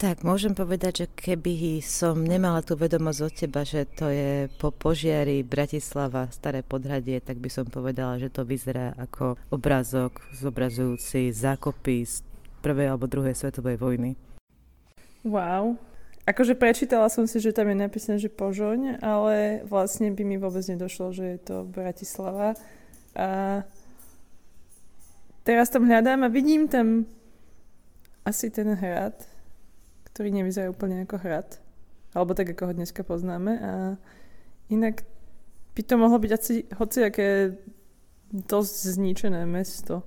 Tak, môžem povedať, že keby som nemala tú vedomosť od teba, že to je po požiari Bratislava, Staré podhradie, tak by som povedala, že to vyzerá ako obrázok zobrazujúci zákopy z prvej alebo druhej svetovej vojny. Wow. Akože prečítala som si, že tam je napísané, že Požoň, ale vlastne by mi vôbec nedošlo, že je to Bratislava. A teraz tam hľadám a vidím tam asi ten hrad, ktorý nevyzerá úplne ako hrad. Alebo tak, ako ho dneska poznáme. A inak by to mohlo byť asi hociaké dosť zničené mesto.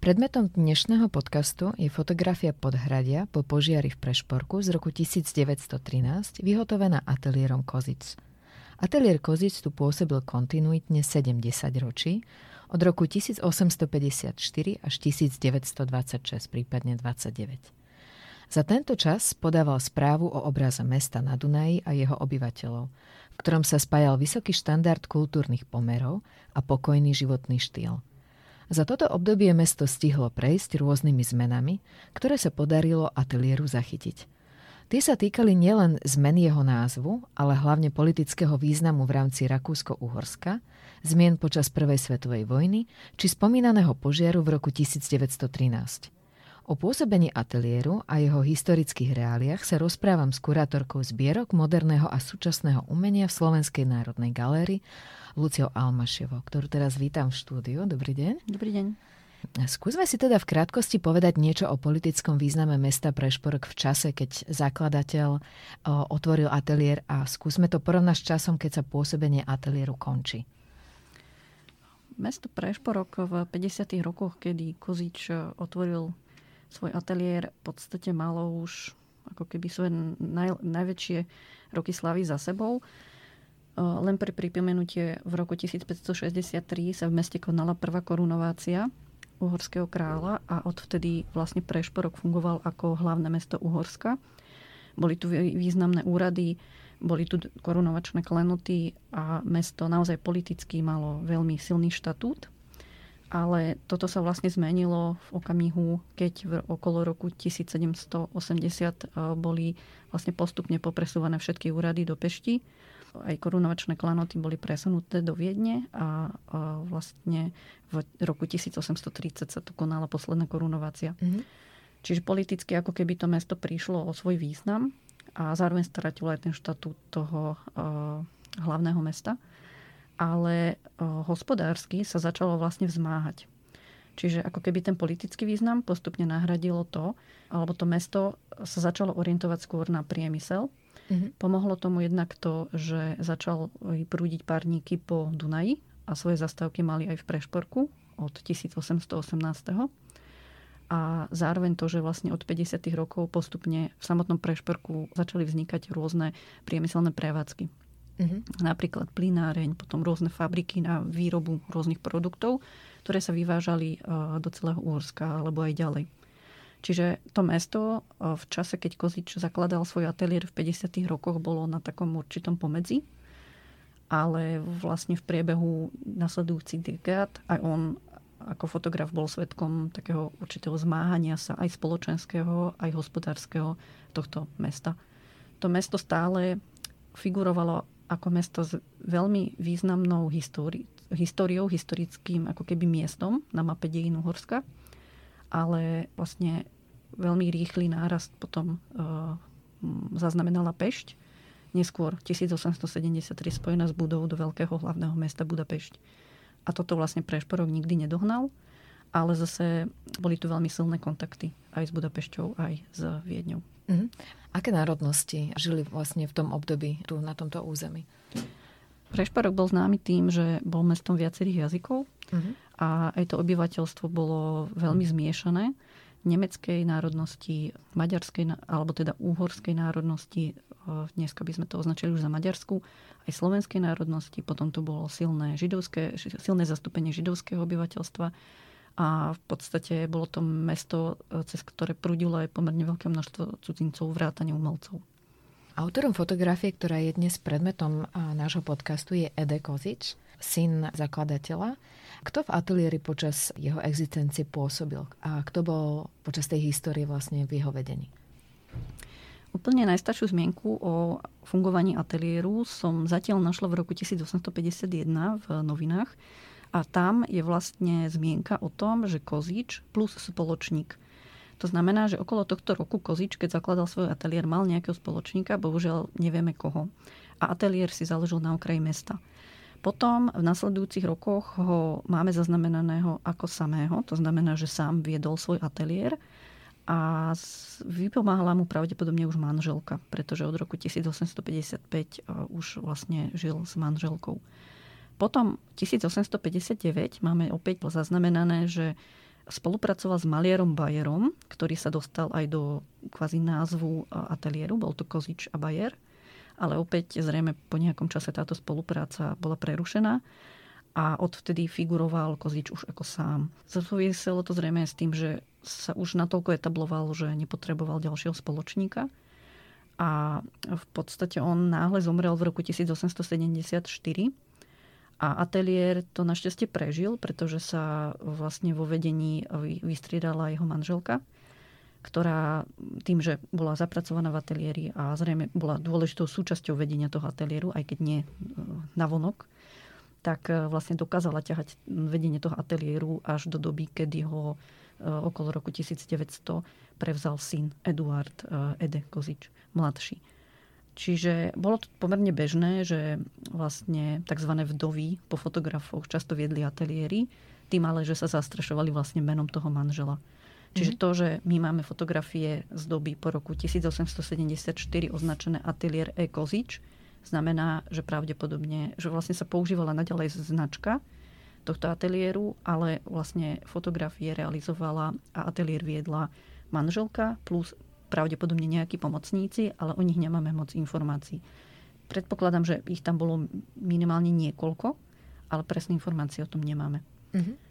Predmetom dnešného podcastu je fotografia podhradia po požiari v Prešporku z roku 1913, vyhotovená ateliérom Kozic. Ateliér Kozic tu pôsobil kontinuitne 70 ročí, od roku 1854 až 1926, prípadne 29. Za tento čas podával správu o obraze mesta na Dunaji a jeho obyvateľov, v ktorom sa spájal vysoký štandard kultúrnych pomerov a pokojný životný štýl – za toto obdobie mesto stihlo prejsť rôznymi zmenami, ktoré sa podarilo ateliéru zachytiť. Tie sa týkali nielen zmeny jeho názvu, ale hlavne politického významu v rámci Rakúsko-Uhorska, zmien počas Prvej svetovej vojny či spomínaného požiaru v roku 1913. O pôsobení ateliéru a jeho historických reáliách sa rozprávam s kurátorkou zbierok moderného a súčasného umenia v Slovenskej národnej galérii Luciou Almaševou, ktorú teraz vítam v štúdiu. Dobrý deň. Dobrý deň. Skúsme si teda v krátkosti povedať niečo o politickom význame mesta Prešporok v čase, keď zakladateľ otvoril ateliér a skúsme to porovnať s časom, keď sa pôsobenie ateliéru končí. Mesto Prešporok v 50. rokoch, kedy Kozič otvoril svoj ateliér, v podstate malo už ako keby svoje naj, najväčšie roky slavy za sebou. Len pre pripomenutie, v roku 1563 sa v meste konala prvá korunovácia uhorského kráľa a odvtedy vlastne Prešporok fungoval ako hlavné mesto Uhorska. Boli tu významné úrady, boli tu korunovačné klenoty a mesto naozaj politicky malo veľmi silný štatút. Ale toto sa vlastne zmenilo v okamihu, keď v okolo roku 1780 boli vlastne postupne popresúvané všetky úrady do Pešti aj korunovačné klanoty boli presunuté do Viedne a, a vlastne v roku 1830 sa tu konala posledná korunovácia. Mm-hmm. Čiže politicky ako keby to mesto prišlo o svoj význam a zároveň stratilo aj ten štatút toho uh, hlavného mesta. Ale uh, hospodársky sa začalo vlastne vzmáhať. Čiže ako keby ten politický význam postupne nahradilo to, alebo to mesto sa začalo orientovať skôr na priemysel Mm-hmm. Pomohlo tomu jednak to, že začal prúdiť párníky po Dunaji a svoje zastávky mali aj v Prešporku od 1818. A zároveň to, že vlastne od 50. rokov postupne v samotnom Prešporku začali vznikať rôzne priemyselné prevádzky. Mm-hmm. Napríklad plynáreň, potom rôzne fabriky na výrobu rôznych produktov, ktoré sa vyvážali do celého Úorska alebo aj ďalej. Čiže to mesto v čase, keď Kozič zakladal svoj ateliér v 50. rokoch, bolo na takom určitom pomedzi. Ale vlastne v priebehu nasledujúcich dekád aj on ako fotograf bol svetkom takého určitého zmáhania sa aj spoločenského, aj hospodárskeho tohto mesta. To mesto stále figurovalo ako mesto s veľmi významnou históri- históriou, historickým ako keby miestom na mape dejinu Horska ale vlastne veľmi rýchly nárast potom uh, zaznamenala Pešť. Neskôr 1873 spojená s budovou do veľkého hlavného mesta Budapešť. A toto vlastne Prešporok nikdy nedohnal, ale zase boli tu veľmi silné kontakty aj s Budapešťou, aj s Viedňou. Mm-hmm. Aké národnosti žili vlastne v tom období tu na tomto území? Prešparok bol známy tým, že bol mestom viacerých jazykov Mhm. a aj to obyvateľstvo bolo veľmi zmiešané. Nemeckej národnosti, maďarskej, alebo teda úhorskej národnosti, e, dneska by sme to označili už za maďarsku, aj slovenskej národnosti, potom tu bolo silné, židovské, silné zastúpenie židovského obyvateľstva a v podstate bolo to mesto, e, cez ktoré prúdilo aj pomerne veľké množstvo cudzincov, vrátane umelcov. Autorom fotografie, ktorá je dnes predmetom nášho podcastu, je Ede Kozič, syn zakladateľa. Kto v ateliéri počas jeho existencie pôsobil a kto bol počas tej histórie vlastne v jeho vedení? Úplne najstaršiu zmienku o fungovaní ateliéru som zatiaľ našla v roku 1851 v novinách. A tam je vlastne zmienka o tom, že Kozič plus spoločník. To znamená, že okolo tohto roku Kozič, keď zakladal svoj ateliér, mal nejakého spoločníka, bohužiaľ nevieme koho. A ateliér si založil na okraji mesta. Potom v nasledujúcich rokoch ho máme zaznamenaného ako samého, to znamená, že sám viedol svoj ateliér a vypomáhala mu pravdepodobne už manželka, pretože od roku 1855 uh, už vlastne žil s manželkou. Potom 1859 máme opäť zaznamenané, že spolupracoval s maliarom Bayerom, ktorý sa dostal aj do kvázi názvu ateliéru, bol to Kozič a Bayer, ale opäť zrejme po nejakom čase táto spolupráca bola prerušená a odvtedy figuroval Kozič už ako sám. Súviselo to zrejme s tým, že sa už natoľko etabloval, že nepotreboval ďalšieho spoločníka. A v podstate on náhle zomrel v roku 1874 a ateliér to našťastie prežil, pretože sa vlastne vo vedení vy- vystriedala jeho manželka, ktorá tým, že bola zapracovaná v ateliéri a zrejme bola dôležitou súčasťou vedenia toho ateliéru, aj keď nie e, navonok, tak e, vlastne dokázala ťahať vedenie toho ateliéru až do doby, kedy ho e, okolo roku 1900 prevzal syn Eduard Ede Kozič, mladší. Čiže bolo to pomerne bežné, že vlastne tzv. vdovy po fotografoch často viedli ateliéry, tým ale, že sa zastrešovali vlastne menom toho manžela. Čiže to, že my máme fotografie z doby po roku 1874 označené ateliér E. Kozič, znamená, že pravdepodobne, že vlastne sa používala naďalej značka tohto ateliéru, ale vlastne fotografie realizovala a ateliér viedla manželka plus pravdepodobne nejakí pomocníci, ale o nich nemáme moc informácií. Predpokladám, že ich tam bolo minimálne niekoľko, ale presné informácie o tom nemáme. Mhm.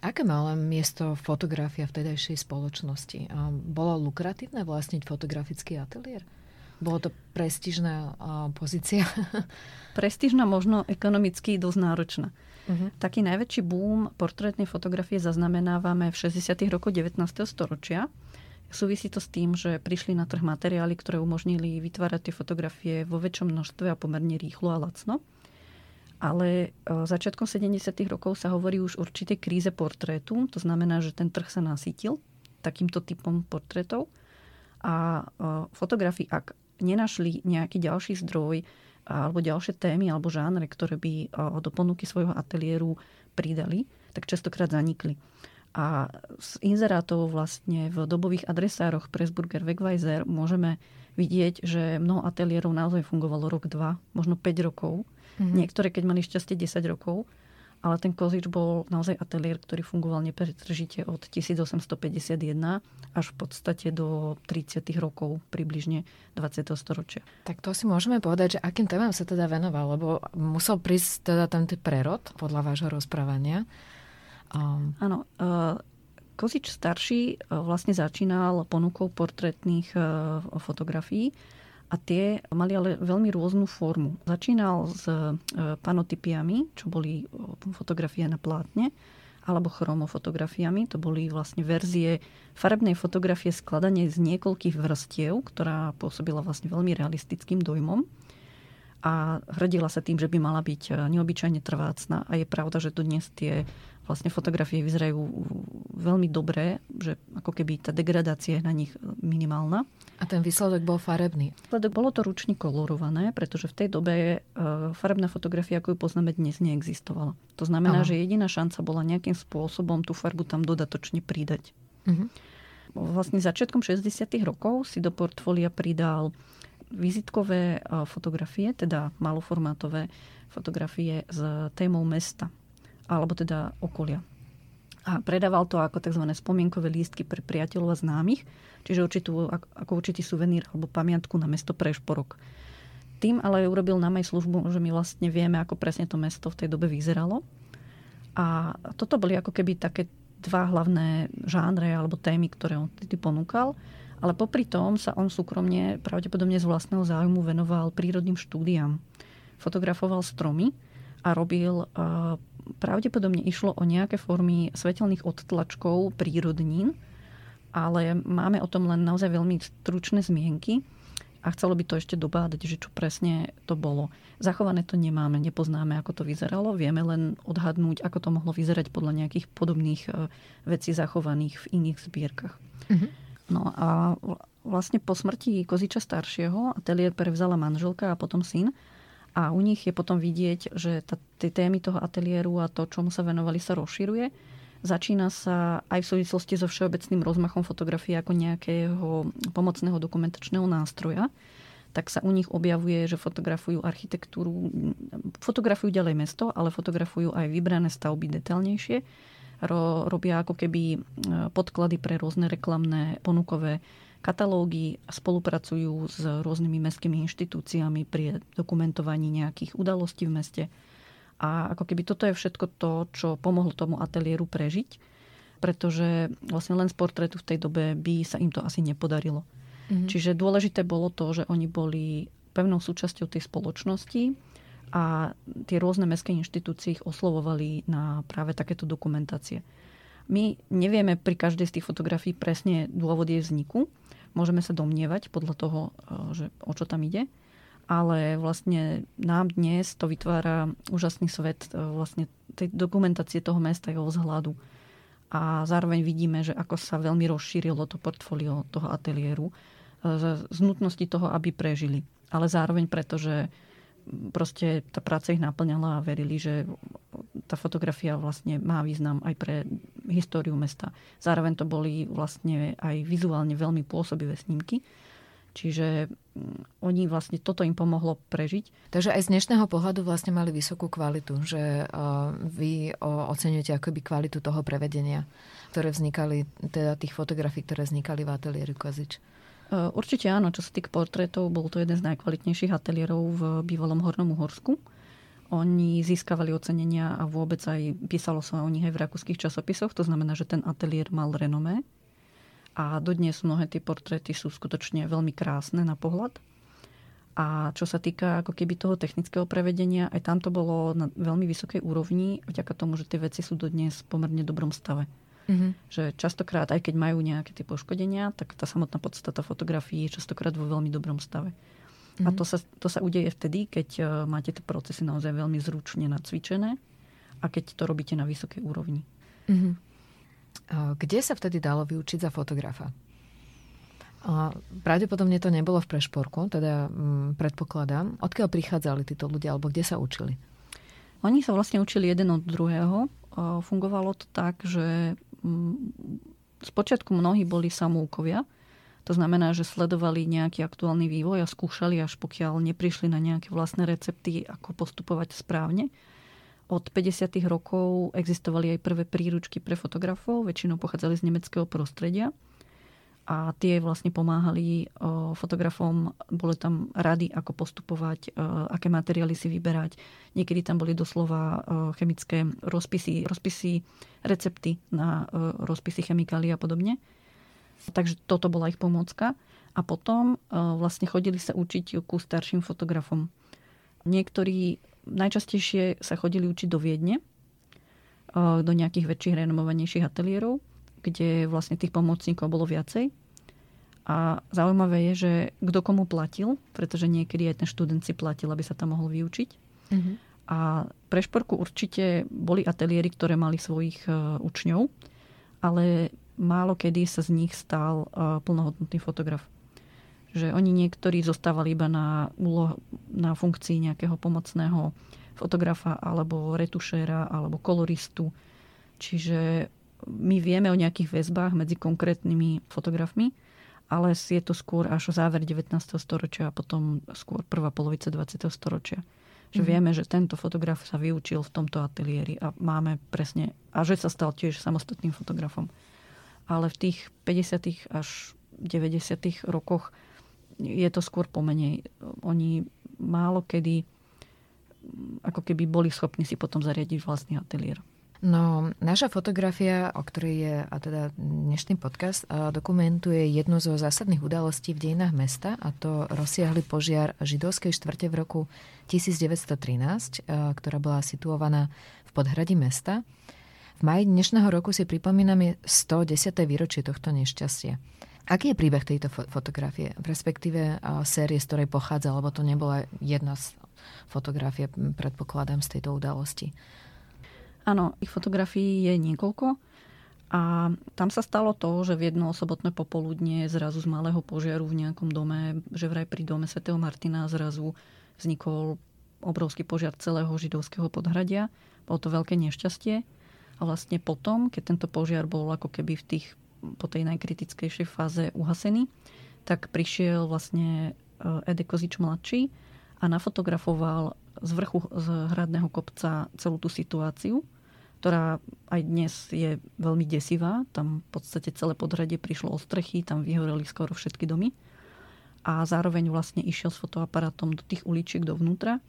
Aké mala miesto fotografia v tedajšej spoločnosti? Bolo lukratívne vlastniť fotografický ateliér? Bolo to prestížna pozícia? Prestížna, možno ekonomicky dosť náročná. Mhm. Taký najväčší boom portrétnej fotografie zaznamenávame v 60. rokoch 19. storočia. Súvisí to s tým, že prišli na trh materiály, ktoré umožnili vytvárať tie fotografie vo väčšom množstve a pomerne rýchlo a lacno. Ale e, začiatkom 70. rokov sa hovorí už o určitej kríze portrétu. To znamená, že ten trh sa nasítil takýmto typom portrétov. A e, fotografi, ak nenašli nejaký ďalší zdroj alebo ďalšie témy alebo žánre, ktoré by e, do ponuky svojho ateliéru pridali, tak častokrát zanikli. A z inzerátov vlastne v dobových adresároch Pressburger Wegweiser môžeme vidieť, že mnoho ateliérov naozaj fungovalo rok, dva, možno 5 rokov. Mhm. Niektoré, keď mali šťastie 10 rokov. Ale ten Kozič bol naozaj ateliér, ktorý fungoval nepretržite od 1851 až v podstate do 30 rokov približne 20. storočia. Tak to si môžeme povedať, že akým témam sa teda venoval, lebo musel prísť teda ten prerod podľa vášho rozprávania. Áno, eh, Kozič starší eh, vlastne začínal ponukou portrétnych eh, fotografií a tie mali ale veľmi rôznu formu. Začínal s panotypiami, čo boli fotografie na plátne, alebo chromofotografiami. To boli vlastne verzie farebnej fotografie skladanie z niekoľkých vrstiev, ktorá pôsobila vlastne veľmi realistickým dojmom a hrdila sa tým, že by mala byť neobyčajne trvácna. A je pravda, že dodnes tie vlastne fotografie vyzerajú veľmi dobré, že ako keby tá degradácia je na nich minimálna. a ten výsledok bol farebný. Výsledok bolo to ručne kolorované, pretože v tej dobe e, farebná fotografia, ako ju poznáme dnes, neexistovala. To znamená, Aha. že jediná šanca bola nejakým spôsobom tú farbu tam dodatočne pridať. Mhm. Vlastne začiatkom 60. rokov si do portfólia pridal vizitkové fotografie, teda maloformátové fotografie s témou mesta, alebo teda okolia. A predával to ako tzv. spomienkové lístky pre priateľov a známych, čiže určitú, ako určitý suvenír alebo pamiatku na mesto Prešporok. Tým ale urobil nám aj službu, že my vlastne vieme, ako presne to mesto v tej dobe vyzeralo. A toto boli ako keby také dva hlavné žánre alebo témy, ktoré on vtedy ponúkal. Ale popri tom sa on súkromne, pravdepodobne z vlastného záujmu, venoval prírodným štúdiám. Fotografoval stromy a robil pravdepodobne išlo o nejaké formy svetelných odtlačkov prírodnín, ale máme o tom len naozaj veľmi stručné zmienky a chcelo by to ešte dobádať, že čo presne to bolo. Zachované to nemáme, nepoznáme, ako to vyzeralo, vieme len odhadnúť, ako to mohlo vyzerať podľa nejakých podobných e, vecí zachovaných v iných zbierkach. Mm-hmm. No a vlastne po smrti Koziča staršieho ateliér prevzala manželka a potom syn a u nich je potom vidieť, že tá, tie témy toho ateliéru a to, čomu sa venovali, sa rozširuje. Začína sa aj v súvislosti so všeobecným rozmachom fotografie ako nejakého pomocného dokumentačného nástroja tak sa u nich objavuje, že fotografujú architektúru, fotografujú ďalej mesto, ale fotografujú aj vybrané stavby detailnejšie. Ro, robia ako keby e, podklady pre rôzne reklamné ponukové katalógy spolupracujú s rôznymi mestskými inštitúciami pri dokumentovaní nejakých udalostí v meste. A ako keby toto je všetko to, čo pomohlo tomu ateliéru prežiť, pretože vlastne len z portrétu v tej dobe by sa im to asi nepodarilo. Mm-hmm. Čiže dôležité bolo to, že oni boli pevnou súčasťou tej spoločnosti a tie rôzne mestské inštitúcie ich oslovovali na práve takéto dokumentácie. My nevieme pri každej z tých fotografií presne dôvod jej vzniku, Môžeme sa domnievať podľa toho, e, že o čo tam ide, ale vlastne nám dnes to vytvára úžasný svet e, vlastne tej dokumentácie toho mesta, jeho vzhľadu. A zároveň vidíme, že ako sa veľmi rozšírilo to portfólio toho ateliéru e, z nutnosti toho, aby prežili. Ale zároveň preto, že proste tá práca ich naplňala a verili, že tá fotografia vlastne má význam aj pre históriu mesta. Zároveň to boli vlastne aj vizuálne veľmi pôsobivé snímky. Čiže mm, oni vlastne toto im pomohlo prežiť. Takže aj z dnešného pohľadu vlastne mali vysokú kvalitu, že vy oceňujete akoby kvalitu toho prevedenia, ktoré vznikali, teda tých fotografií, ktoré vznikali v ateliéru Kozič. Uh, určite áno, čo sa týka portrétov, bol to jeden z najkvalitnejších ateliérov v bývalom Hornom Uhorsku. Oni získavali ocenenia a vôbec aj písalo sa o nich aj v rakúskych časopisoch. To znamená, že ten ateliér mal renomé. A dodnes mnohé tie portréty sú skutočne veľmi krásne na pohľad. A čo sa týka ako keby toho technického prevedenia, aj tam to bolo na veľmi vysokej úrovni, vďaka tomu, že tie veci sú dodnes v pomerne dobrom stave. Mm-hmm. Že častokrát, aj keď majú nejaké tie poškodenia, tak tá samotná podstata fotografií je častokrát vo veľmi dobrom stave. Mm-hmm. A to sa, to sa udeje vtedy, keď uh, máte tie procesy naozaj veľmi zručne nacvičené a keď to robíte na vysokej úrovni. Mm-hmm. Kde sa vtedy dalo vyučiť za fotografa? Pravdepodobne to nebolo v Prešporku, teda mm, predpokladám. Odkiaľ prichádzali títo ľudia, alebo kde sa učili? Oni sa vlastne učili jeden od druhého. Fungovalo to tak, že spočiatku mnohí boli samoukovia, to znamená, že sledovali nejaký aktuálny vývoj a skúšali, až pokiaľ neprišli na nejaké vlastné recepty, ako postupovať správne. Od 50. rokov existovali aj prvé príručky pre fotografov, väčšinou pochádzali z nemeckého prostredia a tie vlastne pomáhali fotografom, boli tam rady, ako postupovať, aké materiály si vyberať. Niekedy tam boli doslova chemické rozpisy, rozpisy, recepty na rozpisy chemikálií a podobne. Takže toto bola ich pomocka. A potom vlastne chodili sa učiť ku starším fotografom. Niektorí najčastejšie sa chodili učiť do Viedne, do nejakých väčších renomovanejších ateliérov, kde vlastne tých pomocníkov bolo viacej. A zaujímavé je, že kto komu platil, pretože niekedy aj ten študent si platil, aby sa tam mohol vyučiť. Mm-hmm. A pre šporku určite boli ateliéry, ktoré mali svojich uh, učňov, ale málo kedy sa z nich stal uh, plnohodnotný fotograf. Že oni niektorí zostávali iba na, úloh, na funkcii nejakého pomocného fotografa alebo retušéra alebo koloristu. Čiže my vieme o nejakých väzbách medzi konkrétnymi fotografmi, ale je to skôr až záver 19. storočia a potom skôr prvá polovica 20. storočia. Že mm-hmm. vieme, že tento fotograf sa vyučil v tomto ateliéri a máme presne, a že sa stal tiež samostatným fotografom. Ale v tých 50. až 90. rokoch je to skôr pomenej. Oni málo kedy ako keby boli schopní si potom zariadiť vlastný ateliér. No, naša fotografia, o ktorej je a teda dnešný podcast, dokumentuje jednu zo zásadných udalostí v dejinách mesta a to rozsiahly požiar židovskej štvrte v roku 1913, ktorá bola situovaná v podhradí mesta. V maji dnešného roku si pripomíname 110. výročie tohto nešťastia. Aký je príbeh tejto fotografie, respektíve série, z ktorej pochádza, lebo to nebola jedna z fotografie, predpokladám, z tejto udalosti? Áno, ich fotografií je niekoľko. A tam sa stalo to, že v jedno sobotné popoludne zrazu z malého požiaru v nejakom dome, že vraj pri dome svätého Martina zrazu vznikol obrovský požiar celého židovského podhradia. Bolo to veľké nešťastie. A vlastne potom, keď tento požiar bol ako keby v tých, po tej najkritickejšej fáze uhasený, tak prišiel vlastne eh, Ede Kozič mladší a nafotografoval z vrchu z hradného kopca celú tú situáciu ktorá aj dnes je veľmi desivá. Tam v podstate celé podhradie prišlo o strechy, tam vyhoreli skoro všetky domy. A zároveň vlastne išiel s fotoaparátom do tých uličiek dovnútra,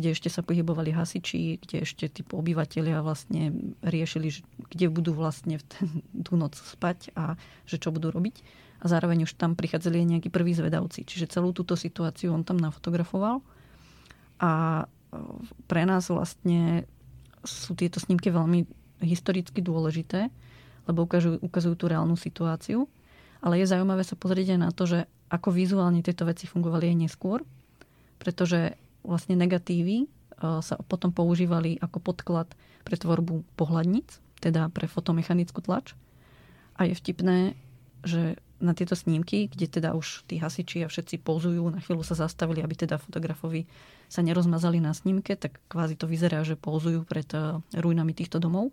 kde ešte sa pohybovali hasiči, kde ešte typu obyvateľia vlastne riešili, kde budú vlastne v ten, tú noc spať a že čo budú robiť. A zároveň už tam prichádzali aj nejakí prví zvedavci. Čiže celú túto situáciu on tam nafotografoval. A e, pre nás vlastne sú tieto snímky veľmi historicky dôležité, lebo ukazujú, ukazujú tú reálnu situáciu. Ale je zaujímavé sa pozrieť aj na to, že ako vizuálne tieto veci fungovali aj neskôr, pretože vlastne negatívy e, sa potom používali ako podklad pre tvorbu pohľadníc, teda pre fotomechanickú tlač. A je vtipné, že na tieto snímky, kde teda už tí hasiči a všetci pozujú, na chvíľu sa zastavili, aby teda fotografovi sa nerozmazali na snímke, tak kvázi to vyzerá, že pozujú pred eh, ruinami týchto domov.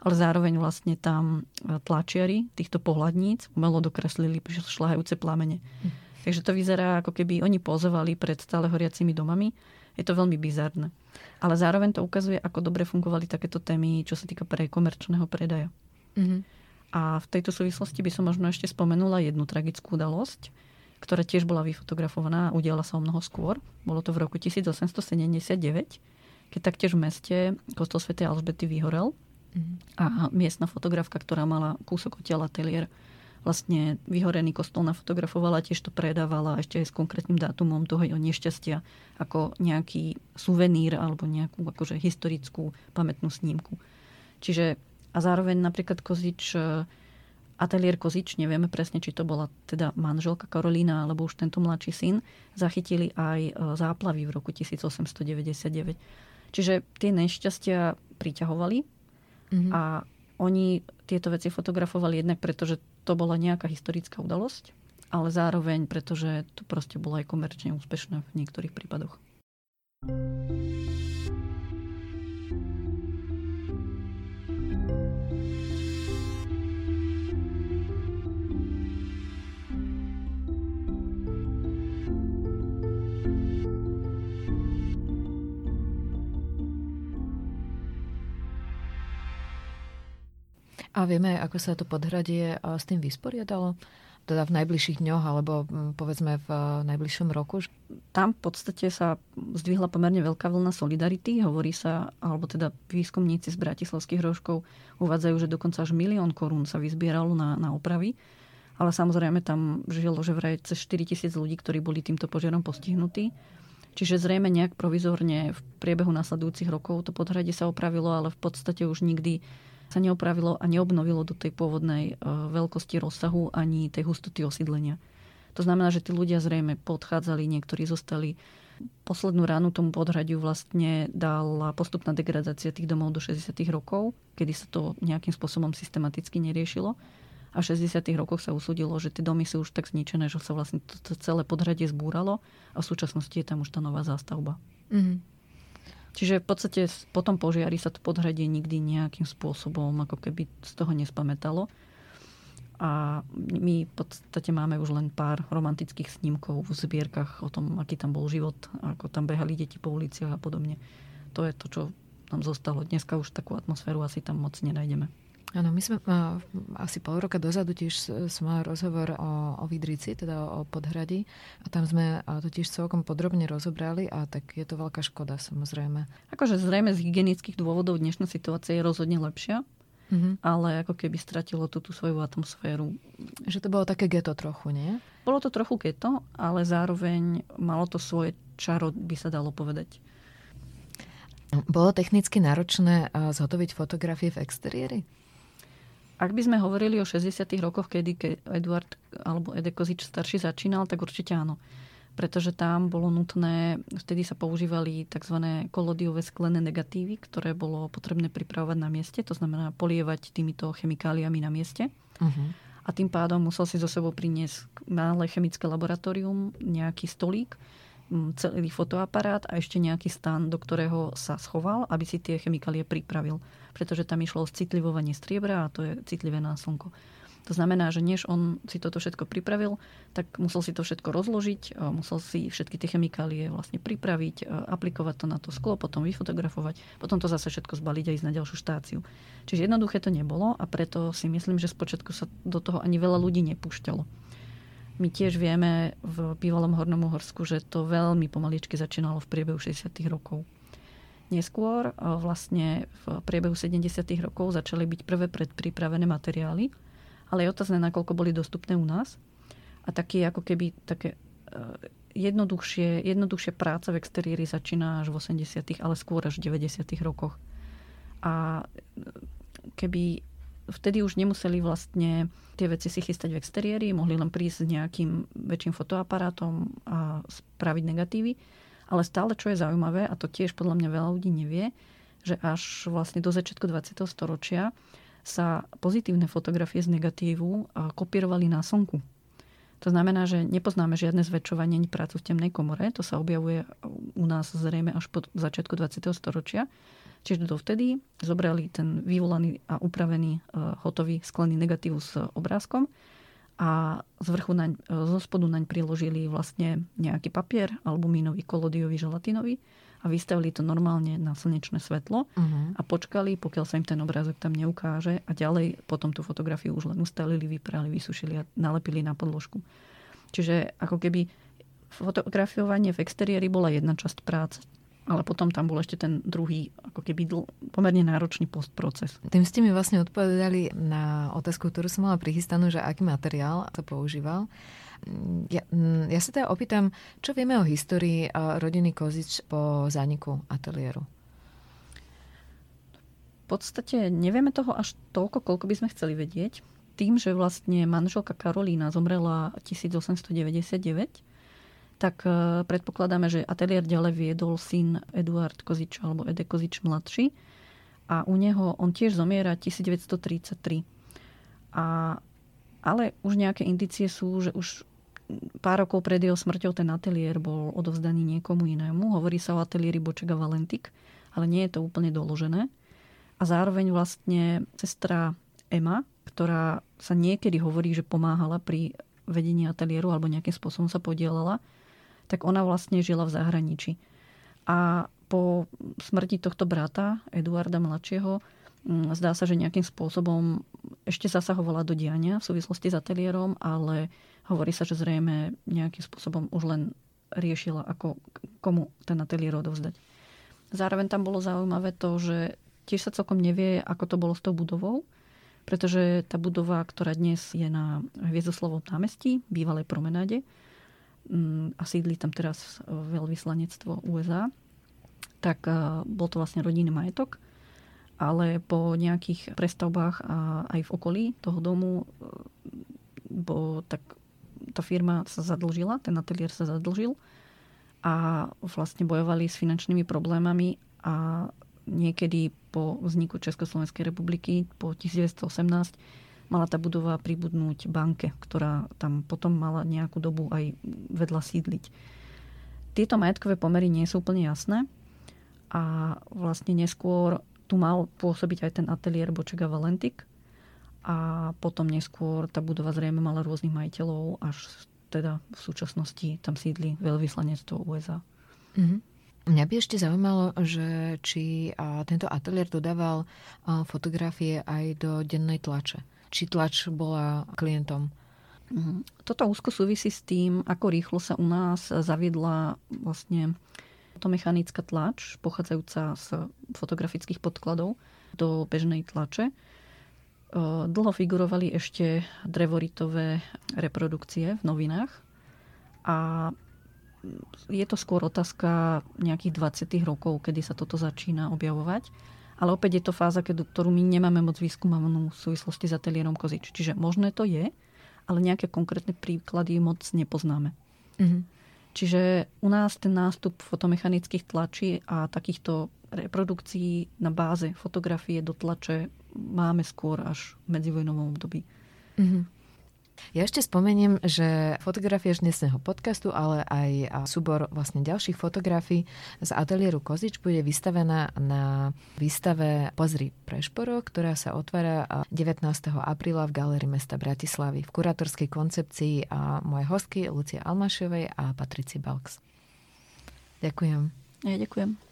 Ale zároveň vlastne tam eh, tlačiari týchto pohľadníc umelo dokreslili šľahajúce plamene. Hm. Takže to vyzerá, ako keby oni pozovali pred stále horiacimi domami. Je to veľmi bizarné. Ale zároveň to ukazuje, ako dobre fungovali takéto témy, čo sa týka pre komerčného predaja. Mm-hmm. A v tejto súvislosti by som možno ešte spomenula jednu tragickú udalosť, ktorá tiež bola vyfotografovaná a udiala sa o mnoho skôr. Bolo to v roku 1879, keď taktiež v meste kostol Sv. Alžbety vyhorel mm. a miestna fotografka, ktorá mala kúsok odtiaľ ateliér, vlastne vyhorený kostol nafotografovala, tiež to predávala ešte aj s konkrétnym dátumom toho jeho nešťastia ako nejaký suvenír alebo nejakú akože historickú pamätnú snímku. Čiže a zároveň napríklad Kozič, e, ateliér Kozič, nevieme presne, či to bola teda manželka Karolína alebo už tento mladší syn, zachytili aj e, záplavy v roku 1899. Čiže tie nešťastia priťahovali mm-hmm. a oni tieto veci fotografovali jednak preto, že to bola nejaká historická udalosť, ale zároveň preto, že to proste bolo aj komerčne úspešné v niektorých prípadoch. A vieme, ako sa to podhradie s tým vysporiadalo? Teda v najbližších dňoch, alebo povedzme v najbližšom roku? Tam v podstate sa zdvihla pomerne veľká vlna solidarity. Hovorí sa, alebo teda výskumníci z Bratislavských rožkov uvádzajú, že dokonca až milión korún sa vyzbieralo na, na opravy. Ale samozrejme tam žilo, že vraj cez 4 tisíc ľudí, ktorí boli týmto požiarom postihnutí. Čiže zrejme nejak provizorne v priebehu nasledujúcich rokov to podhradie sa opravilo, ale v podstate už nikdy sa neopravilo a neobnovilo do tej pôvodnej e, veľkosti rozsahu ani tej hustoty osídlenia. To znamená, že tí ľudia zrejme podchádzali, niektorí zostali. Poslednú ránu tomu podhradiu vlastne dala postupná degradácia tých domov do 60. rokov, kedy sa to nejakým spôsobom systematicky neriešilo. A v 60. rokoch sa usúdilo, že tie domy sú už tak zničené, že sa vlastne to, celé podhradie zbúralo a v súčasnosti je tam už tá nová zástavba. Mm-hmm. Čiže v podstate po tom požiari sa to podhradie nikdy nejakým spôsobom ako keby z toho nespamätalo. a my v podstate máme už len pár romantických snímkov v zbierkach o tom, aký tam bol život, ako tam behali deti po uliciach a podobne. To je to, čo nám zostalo. Dneska už takú atmosféru asi tam moc nenájdeme. Áno, my sme uh, asi pol roka dozadu tiež som mali rozhovor o, o Vidrici, teda o podhradi a tam sme uh, to tiež celkom podrobne rozobrali a tak je to veľká škoda samozrejme. Akože zrejme z hygienických dôvodov dnešná situácia je rozhodne lepšia, mm-hmm. ale ako keby stratilo tú, tú svoju atmosféru. Že to bolo také geto trochu, nie? Bolo to trochu geto, ale zároveň malo to svoje čaro, by sa dalo povedať. Bolo technicky náročné zhotoviť fotografie v exteriéri? Ak by sme hovorili o 60. rokoch, kedy ke Eduard alebo Edekozič starší začínal, tak určite áno. Pretože tam bolo nutné, vtedy sa používali tzv. kolodiové sklené negatívy, ktoré bolo potrebné pripravovať na mieste, to znamená polievať týmito chemikáliami na mieste. Uh-huh. A tým pádom musel si zo sebou priniesť malé chemické laboratórium, nejaký stolík, celý fotoaparát a ešte nejaký stan, do ktorého sa schoval, aby si tie chemikálie pripravil. Pretože tam išlo o citlivovanie striebra a to je citlivé na slnko. To znamená, že než on si toto všetko pripravil, tak musel si to všetko rozložiť, musel si všetky tie chemikálie vlastne pripraviť, aplikovať to na to sklo, potom vyfotografovať, potom to zase všetko zbaliť a ísť na ďalšiu štáciu. Čiže jednoduché to nebolo a preto si myslím, že spočiatku sa do toho ani veľa ľudí nepúšťalo. My tiež vieme v bývalom Hornom Uhorsku, že to veľmi pomaličky začínalo v priebehu 60. rokov. Neskôr e, vlastne v priebehu 70. rokov začali byť prvé predpripravené materiály, ale je otázne, nakoľko boli dostupné u nás. A taký ako keby také e, jednoduchšie, jednoduchšie práca v exteriéri začína až v 80. ale skôr až v 90. rokoch. A e, keby vtedy už nemuseli vlastne tie veci si chystať v exteriéri, mohli len prísť s nejakým väčším fotoaparátom a spraviť negatívy. Ale stále, čo je zaujímavé, a to tiež podľa mňa veľa ľudí nevie, že až vlastne do začiatku 20. storočia sa pozitívne fotografie z negatívu kopírovali na slnku. To znamená, že nepoznáme žiadne zväčšovanie ani prácu v temnej komore. To sa objavuje u nás zrejme až po začiatku 20. storočia. Čiže dovtedy zobrali ten vyvolaný a upravený e, hotový sklený negatív s obrázkom a z vrchu naň, e, zo spodu naň priložili vlastne nejaký papier, albumínový, kolodiový, želatinový a vystavili to normálne na slnečné svetlo uh-huh. a počkali, pokiaľ sa im ten obrázok tam neukáže a ďalej potom tú fotografiu už len ustalili, vyprali, vysušili a nalepili na podložku. Čiže ako keby fotografovanie v exteriéri bola jedna časť práce ale potom tam bol ešte ten druhý, ako keby dl, pomerne náročný postproces. Tým ste mi vlastne odpovedali na otázku, ktorú som mala prichystanú, že aký materiál sa používal. Ja, mm, ja sa teda opýtam, čo vieme o histórii rodiny Kozič po zániku ateliéru? V podstate nevieme toho až toľko, koľko by sme chceli vedieť. Tým, že vlastne manželka Karolína zomrela 1899, tak e, predpokladáme, že ateliér ďalej viedol syn Eduard Kozič alebo Ede Kozič mladší a u neho on tiež zomiera 1933. A, ale už nejaké indicie sú, že už pár rokov pred jeho smrťou ten ateliér bol odovzdaný niekomu inému. Hovorí sa o ateliéri Bočega Valentik, ale nie je to úplne doložené. A zároveň vlastne sestra Ema, ktorá sa niekedy hovorí, že pomáhala pri vedení ateliéru alebo nejakým spôsobom sa podielala, tak ona vlastne žila v zahraničí. A po smrti tohto brata, Eduarda mladšieho, mm, zdá sa, že nejakým spôsobom ešte zasahovala do diania v súvislosti s ateliérom, ale hovorí sa, že zrejme nejakým spôsobom už len riešila, ako, komu ten ateliér odovzdať. Zároveň tam bolo zaujímavé to, že tiež sa celkom nevie, ako to bolo s tou budovou, pretože tá budova, ktorá dnes je na Hviezdoslovom námestí, bývalej promenáde, a sídli tam teraz veľvyslanectvo USA, tak e, bol to vlastne rodinný majetok, ale po nejakých prestavbách a aj v okolí toho domu e, bo tak tá firma sa zadlžila, ten ateliér sa zadlžil a vlastne bojovali s finančnými problémami a niekedy po vzniku Československej republiky po 1918 mala tá budova pribudnúť banke, ktorá tam potom mala nejakú dobu aj vedľa sídliť. Tieto majetkové pomery nie sú úplne jasné a vlastne neskôr tu mal pôsobiť aj ten ateliér Bočega Valentik, a potom neskôr tá budova zrejme mala rôznych majiteľov, až teda v súčasnosti tam sídli veľvyslanectvo USA. Mm-hmm. Mňa by ešte zaujímalo, že či tento ateliér dodával fotografie aj do dennej tlače. Či tlač bola klientom? Mhm. Toto úzko súvisí s tým, ako rýchlo sa u nás zaviedla vlastne to mechanická tlač, pochádzajúca z fotografických podkladov do bežnej tlače. Dlho figurovali ešte drevoritové reprodukcie v novinách a je to skôr otázka nejakých 20 rokov, kedy sa toto začína objavovať. Ale opäť je to fáza, ktorú my nemáme moc vyskúmanú v súvislosti s ateliérom Kozič. Čiže možné to je, ale nejaké konkrétne príklady moc nepoznáme. Mm-hmm. Čiže u nás ten nástup fotomechanických tlačí a takýchto reprodukcií na báze fotografie do tlače máme skôr až v medzivojnovom období. Mm-hmm. Ja ešte spomeniem, že fotografie dnesného podcastu, ale aj súbor vlastne ďalších fotografií z ateliéru Kozič bude vystavená na výstave Pozri Prešporo, ktorá sa otvára 19. apríla v Galérii mesta Bratislavy v kurátorskej koncepcii a moje hostky Lucia Almašovej a Patrici Balks. Ďakujem. Ja ďakujem.